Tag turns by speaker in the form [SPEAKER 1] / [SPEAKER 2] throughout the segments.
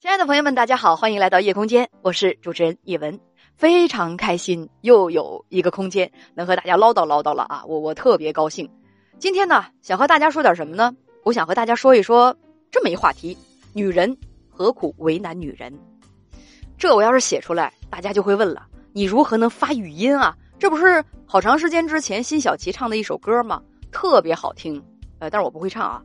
[SPEAKER 1] 亲爱的朋友们，大家好，欢迎来到夜空间，我是主持人叶文，非常开心又有一个空间能和大家唠叨唠叨了啊，我我特别高兴。今天呢，想和大家说点什么呢？我想和大家说一说这么一话题：女人何苦为难女人？这我要是写出来，大家就会问了，你如何能发语音啊？这不是好长时间之前辛晓琪唱的一首歌吗？特别好听，呃，但是我不会唱啊。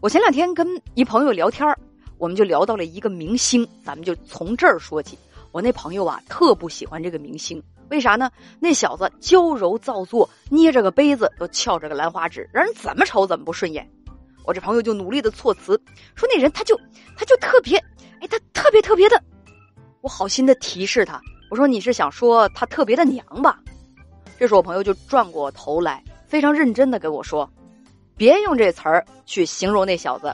[SPEAKER 1] 我前两天跟一朋友聊天儿。我们就聊到了一个明星，咱们就从这儿说起。我那朋友啊，特不喜欢这个明星，为啥呢？那小子娇柔造作，捏着个杯子都翘着个兰花指，让人怎么瞅怎么不顺眼。我这朋友就努力的措辞，说那人他就他就特别，哎，他特别特别的。我好心的提示他，我说你是想说他特别的娘吧？这时候我朋友就转过头来，非常认真的跟我说，别用这词儿去形容那小子，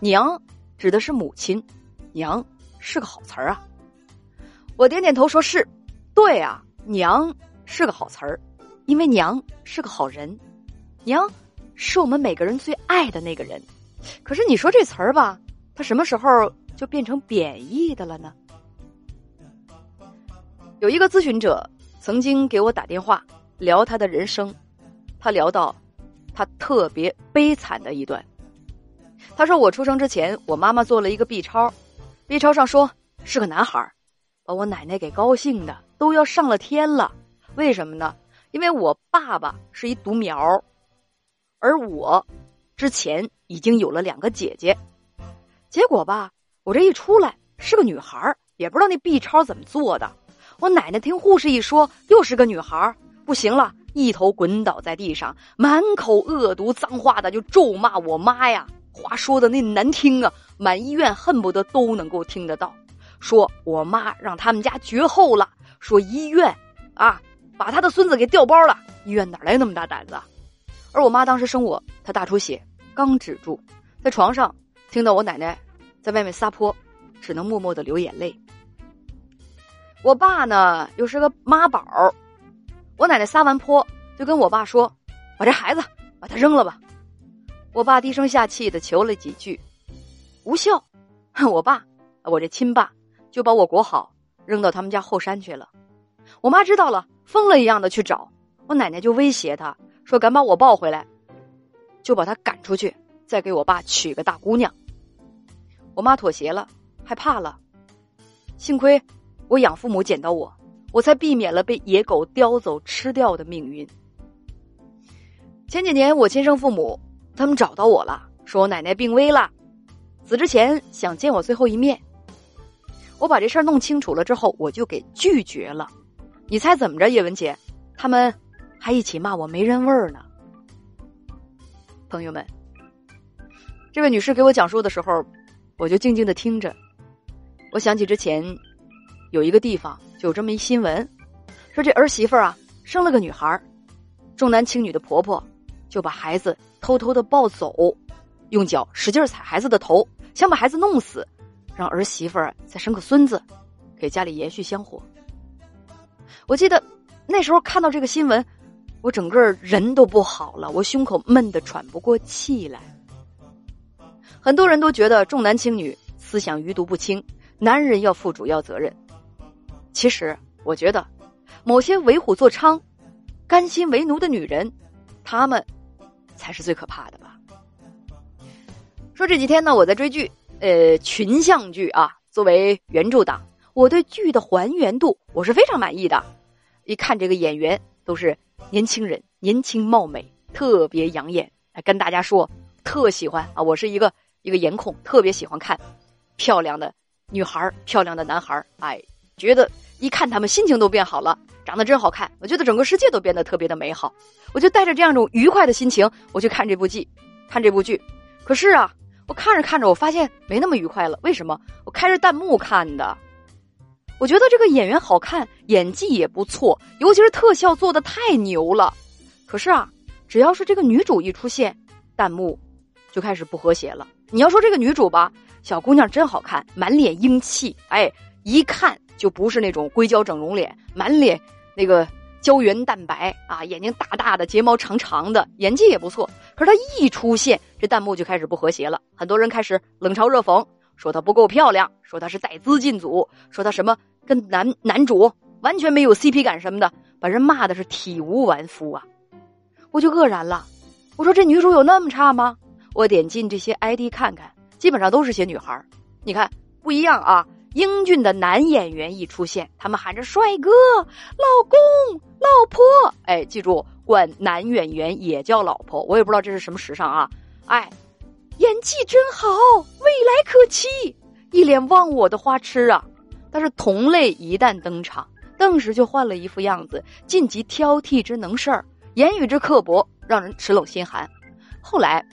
[SPEAKER 1] 娘。指的是母亲，娘是个好词儿啊。我点点头说是，对啊，娘是个好词儿，因为娘是个好人，娘是我们每个人最爱的那个人。可是你说这词儿吧，它什么时候就变成贬义的了呢？有一个咨询者曾经给我打电话聊他的人生，他聊到他特别悲惨的一段。他说：“我出生之前，我妈妈做了一个 B 超，B 超上说是个男孩，把我奶奶给高兴的都要上了天了。为什么呢？因为我爸爸是一独苗，而我之前已经有了两个姐姐。结果吧，我这一出来是个女孩，也不知道那 B 超怎么做的。我奶奶听护士一说，又是个女孩，不行了，一头滚倒在地上，满口恶毒脏话的就咒骂我妈呀。”话说的那难听啊，满医院恨不得都能够听得到。说我妈让他们家绝后了，说医院啊把他的孙子给调包了。医院哪来那么大胆子？而我妈当时生我，她大出血刚止住，在床上听到我奶奶在外面撒泼，只能默默的流眼泪。我爸呢又是个妈宝，我奶奶撒完泼就跟我爸说：“把这孩子把他扔了吧。”我爸低声下气的求了几句，无效。我爸，我这亲爸就把我裹好，扔到他们家后山去了。我妈知道了，疯了一样的去找我奶奶，就威胁他说：“敢把我抱回来，就把他赶出去，再给我爸娶个大姑娘。”我妈妥协了，害怕了。幸亏我养父母捡到我，我才避免了被野狗叼走吃掉的命运。前几年，我亲生父母。他们找到我了，说我奶奶病危了，死之前想见我最后一面。我把这事儿弄清楚了之后，我就给拒绝了。你猜怎么着，叶文姐？他们还一起骂我没人味儿呢。朋友们，这位女士给我讲述的时候，我就静静的听着。我想起之前有一个地方有这么一新闻，说这儿媳妇儿啊生了个女孩重男轻女的婆婆就把孩子。偷偷的抱走，用脚使劲踩孩子的头，想把孩子弄死，让儿媳妇再生个孙子，给家里延续香火。我记得那时候看到这个新闻，我整个人都不好了，我胸口闷得喘不过气来。很多人都觉得重男轻女，思想余毒不清，男人要负主要责任。其实我觉得，某些为虎作伥、甘心为奴的女人，她们。才是最可怕的吧？说这几天呢，我在追剧，呃，群像剧啊。作为原著党，我对剧的还原度我是非常满意的。一看这个演员都是年轻人，年轻貌美，特别养眼。跟大家说，特喜欢啊！我是一个一个颜控，特别喜欢看漂亮的女孩漂亮的男孩哎，觉得一看他们心情都变好了。长得真好看，我觉得整个世界都变得特别的美好。我就带着这样一种愉快的心情，我去看这部剧，看这部剧。可是啊，我看着看着，我发现没那么愉快了。为什么？我开着弹幕看的。我觉得这个演员好看，演技也不错，尤其是特效做的太牛了。可是啊，只要是这个女主一出现，弹幕就开始不和谐了。你要说这个女主吧，小姑娘真好看，满脸英气，哎，一看就不是那种硅胶整容脸，满脸。那个胶原蛋白啊，眼睛大大的，睫毛长长的，演技也不错。可是他一出现，这弹幕就开始不和谐了。很多人开始冷嘲热讽，说她不够漂亮，说她是带资进组，说她什么跟男男主完全没有 CP 感什么的，把人骂的是体无完肤啊！我就愕然了，我说这女主有那么差吗？我点进这些 ID 看看，基本上都是些女孩你看不一样啊！英俊的男演员一出现，他们喊着“帅哥”“老公”“老婆”，哎，记住，管男演员也叫老婆。我也不知道这是什么时尚啊！哎，演技真好，未来可期，一脸忘我的花痴啊！但是同类一旦登场，顿时就换了一副样子，晋级挑剔之能事儿，言语之刻薄，让人齿冷心寒。后来，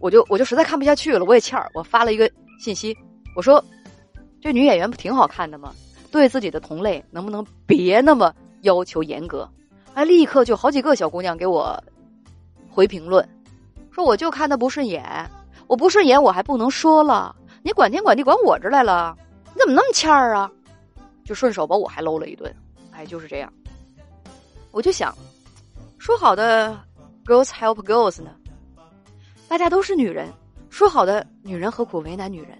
[SPEAKER 1] 我就我就实在看不下去了，我也欠儿，我发了一个信息，我说。这女演员不挺好看的吗？对自己的同类能不能别那么要求严格？哎立刻就好几个小姑娘给我回评论，说我就看她不顺眼，我不顺眼我还不能说了，你管天管地管我这来了，你怎么那么欠儿啊？就顺手把我还搂了一顿，哎，就是这样。我就想，说好的 girls help girls 呢？大家都是女人，说好的女人何苦为难女人？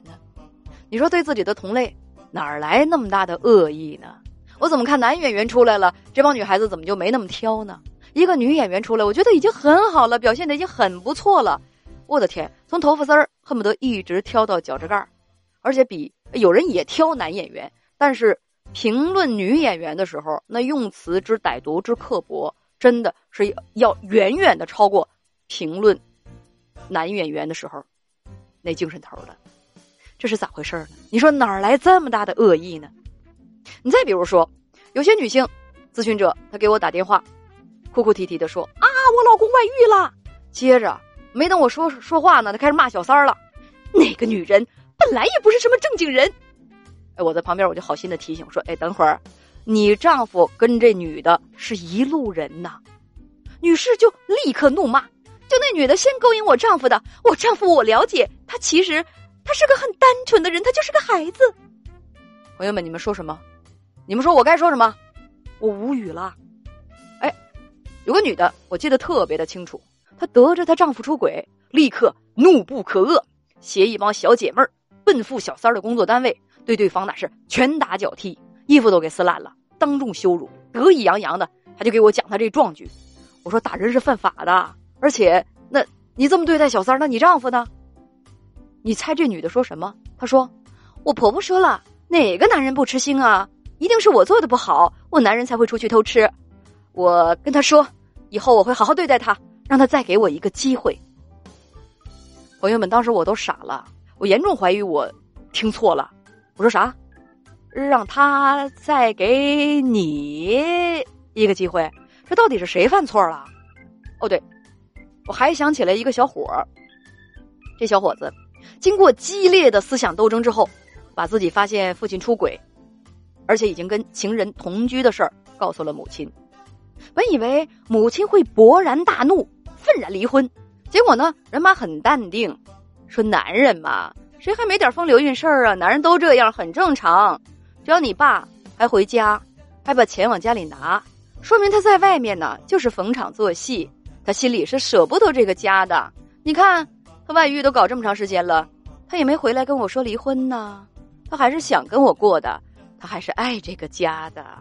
[SPEAKER 1] 你说对自己的同类哪儿来那么大的恶意呢？我怎么看男演员出来了，这帮女孩子怎么就没那么挑呢？一个女演员出来，我觉得已经很好了，表现的已经很不错了。我的天，从头发丝儿恨不得一直挑到脚趾盖儿，而且比有人也挑男演员，但是评论女演员的时候，那用词之歹毒之刻薄，真的是要远远的超过评论男演员的时候那精神头了。这是咋回事呢？你说哪儿来这么大的恶意呢？你再比如说，有些女性咨询者，她给我打电话，哭哭啼啼的说：“啊，我老公外遇了。”接着没等我说说话呢，她开始骂小三儿了。那个女人本来也不是什么正经人。哎，我在旁边我就好心的提醒说：“哎，等会儿，你丈夫跟这女的是一路人呐。”女士就立刻怒骂：“就那女的先勾引我丈夫的，我丈夫我了解，他其实……”他是个很单纯的人，他就是个孩子。朋友们，你们说什么？你们说我该说什么？我无语了。哎，有个女的，我记得特别的清楚。她得知她丈夫出轨，立刻怒不可遏，携一帮小姐妹儿奔赴小三儿的工作单位，对对方那是拳打脚踢，衣服都给撕烂了，当众羞辱，得意洋洋的，她就给我讲她这壮举。我说打人是犯法的，而且那你这么对待小三儿，那你丈夫呢？你猜这女的说什么？她说：“我婆婆说了，哪个男人不吃腥啊？一定是我做的不好，我男人才会出去偷吃。我跟她说，以后我会好好对待他，让他再给我一个机会。”朋友们，当时我都傻了，我严重怀疑我听错了。我说啥？让他再给你一个机会？这到底是谁犯错了？哦，对，我还想起来一个小伙儿，这小伙子。经过激烈的思想斗争之后，把自己发现父亲出轨，而且已经跟情人同居的事儿告诉了母亲。本以为母亲会勃然大怒，愤然离婚，结果呢，人妈很淡定，说：“男人嘛，谁还没点风流韵事儿啊？男人都这样，很正常。只要你爸还回家，还把钱往家里拿，说明他在外面呢，就是逢场作戏，他心里是舍不得这个家的。你看。”他外遇都搞这么长时间了，他也没回来跟我说离婚呢。他还是想跟我过的，他还是爱这个家的。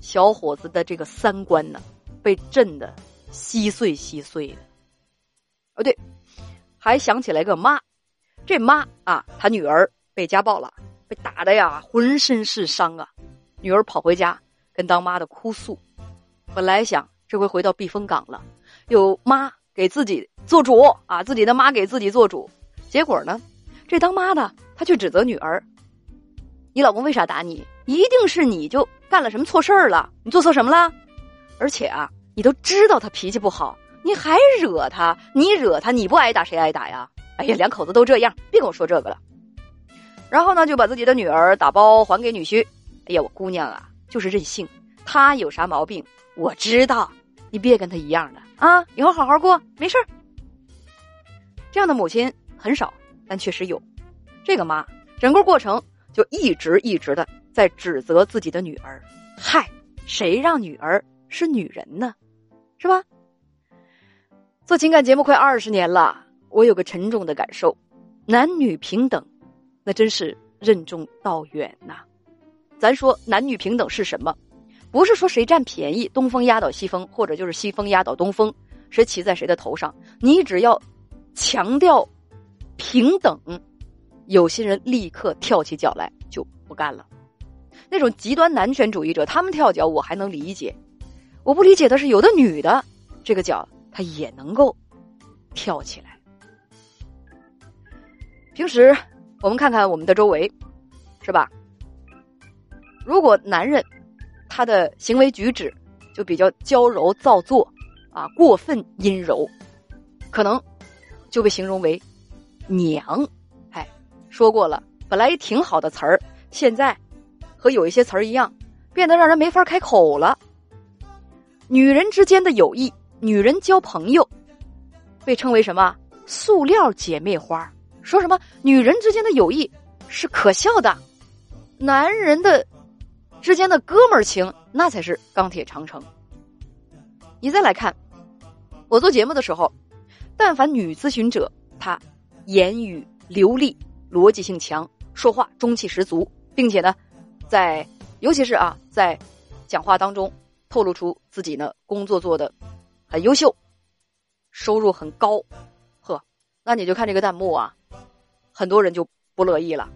[SPEAKER 1] 小伙子的这个三观呢，被震得稀碎稀碎的。哦，对，还想起来个妈，这妈啊，他女儿被家暴了，被打的呀，浑身是伤啊。女儿跑回家跟当妈的哭诉，本来想这回回到避风港了，有妈。给自己做主啊！自己的妈给自己做主，结果呢，这当妈的她却指责女儿：“你老公为啥打你？一定是你就干了什么错事儿了？你做错什么了？而且啊，你都知道他脾气不好，你还惹他？你惹他，你不挨打谁挨打呀？哎呀，两口子都这样，别跟我说这个了。然后呢，就把自己的女儿打包还给女婿。哎呀，我姑娘啊，就是任性，她有啥毛病我知道，你别跟她一样的。”啊，以后好好过，没事儿。这样的母亲很少，但确实有。这个妈整个过程就一直一直的在指责自己的女儿。嗨，谁让女儿是女人呢？是吧？做情感节目快二十年了，我有个沉重的感受：男女平等，那真是任重道远呐。咱说男女平等是什么？不是说谁占便宜，东风压倒西风，或者就是西风压倒东风，谁骑在谁的头上。你只要强调平等，有些人立刻跳起脚来就不干了。那种极端男权主义者，他们跳脚我还能理解，我不理解的是有的女的这个脚她也能够跳起来。平时我们看看我们的周围，是吧？如果男人。他的行为举止就比较娇柔造作，啊，过分阴柔，可能就被形容为娘。哎，说过了，本来挺好的词儿，现在和有一些词儿一样，变得让人没法开口了。女人之间的友谊，女人交朋友，被称为什么？塑料姐妹花。说什么女人之间的友谊是可笑的，男人的。之间的哥们儿情，那才是钢铁长城。你再来看，我做节目的时候，但凡女咨询者，她言语流利，逻辑性强，说话中气十足，并且呢，在尤其是啊，在讲话当中透露出自己呢工作做的很优秀，收入很高，呵，那你就看这个弹幕啊，很多人就不乐意了，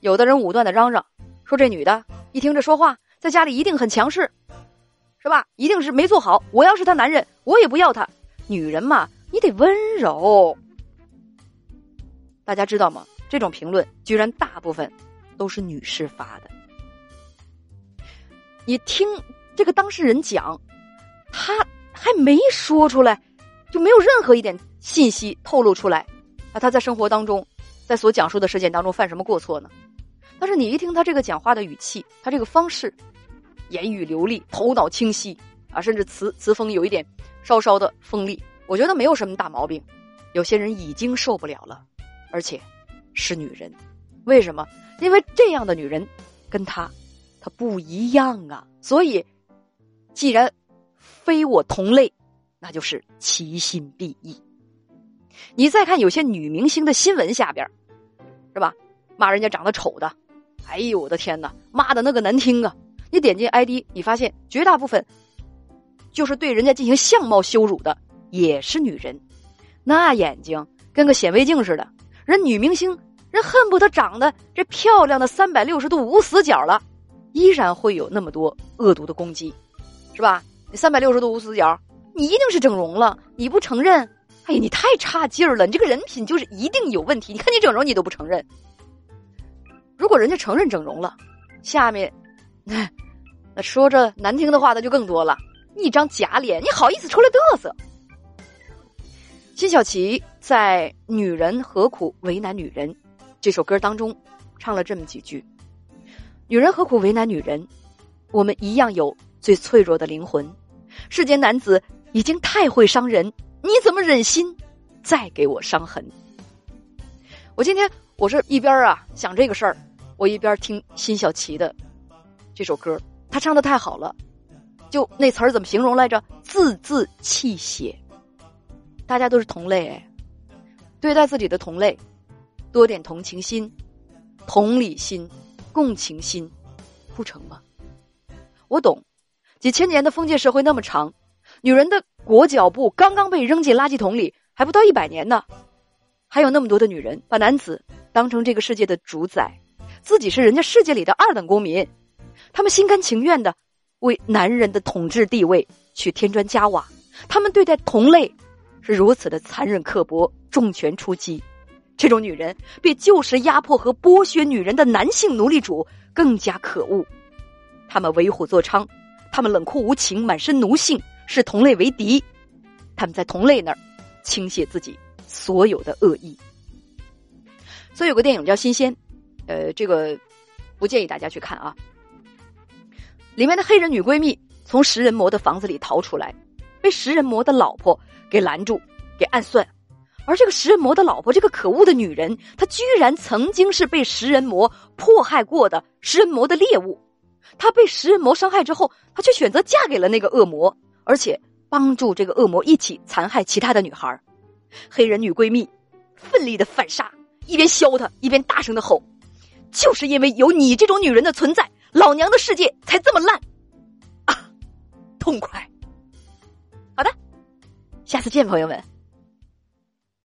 [SPEAKER 1] 有的人武断的嚷嚷说这女的。一听这说话，在家里一定很强势，是吧？一定是没做好。我要是他男人，我也不要他。女人嘛，你得温柔。大家知道吗？这种评论居然大部分都是女士发的。你听这个当事人讲，他还没说出来，就没有任何一点信息透露出来。那他在生活当中，在所讲述的事件当中犯什么过错呢？但是你一听他这个讲话的语气，他这个方式，言语流利，头脑清晰啊，甚至词词风有一点稍稍的锋利，我觉得没有什么大毛病。有些人已经受不了了，而且是女人，为什么？因为这样的女人跟他，他不一样啊。所以，既然非我同类，那就是其心必异。你再看有些女明星的新闻下边，是吧？骂人家长得丑的。哎呦我的天哪，骂的那个难听啊！你点进 ID，你发现绝大部分就是对人家进行相貌羞辱的，也是女人。那眼睛跟个显微镜似的，人女明星人恨不得长得这漂亮的三百六十度无死角了，依然会有那么多恶毒的攻击，是吧？你三百六十度无死角，你一定是整容了，你不承认？哎呀，你太差劲儿了！你这个人品就是一定有问题。你看你整容，你都不承认。如果人家承认整容了，下面，那说着难听的话的就更多了。一张假脸，你好意思出来嘚瑟？辛晓琪在《女人何苦为难女人》这首歌当中唱了这么几句：“女人何苦为难女人？我们一样有最脆弱的灵魂。世间男子已经太会伤人，你怎么忍心再给我伤痕？”我今天我是一边啊想这个事儿。我一边听辛晓琪的这首歌，他唱的太好了，就那词儿怎么形容来着？字字泣血。大家都是同类，哎，对待自己的同类，多点同情心、同理心、共情心，不成吗？我懂，几千年的封建社会那么长，女人的裹脚布刚刚被扔进垃圾桶里，还不到一百年呢，还有那么多的女人把男子当成这个世界的主宰。自己是人家世界里的二等公民，他们心甘情愿的为男人的统治地位去添砖加瓦，他们对待同类是如此的残忍刻薄，重拳出击。这种女人比旧时压迫和剥削女人的男性奴隶主更加可恶。他们为虎作伥，他们冷酷无情，满身奴性，视同类为敌。他们在同类那儿倾泻自己所有的恶意。所以有个电影叫《新鲜》。呃，这个不建议大家去看啊。里面的黑人女闺蜜从食人魔的房子里逃出来，被食人魔的老婆给拦住，给暗算。而这个食人魔的老婆，这个可恶的女人，她居然曾经是被食人魔迫害过的食人魔的猎物。她被食人魔伤害之后，她却选择嫁给了那个恶魔，而且帮助这个恶魔一起残害其他的女孩。黑人女闺蜜奋力的反杀。一边削她一边大声的吼：“就是因为有你这种女人的存在，老娘的世界才这么烂啊！痛快。”下次见，朋友们。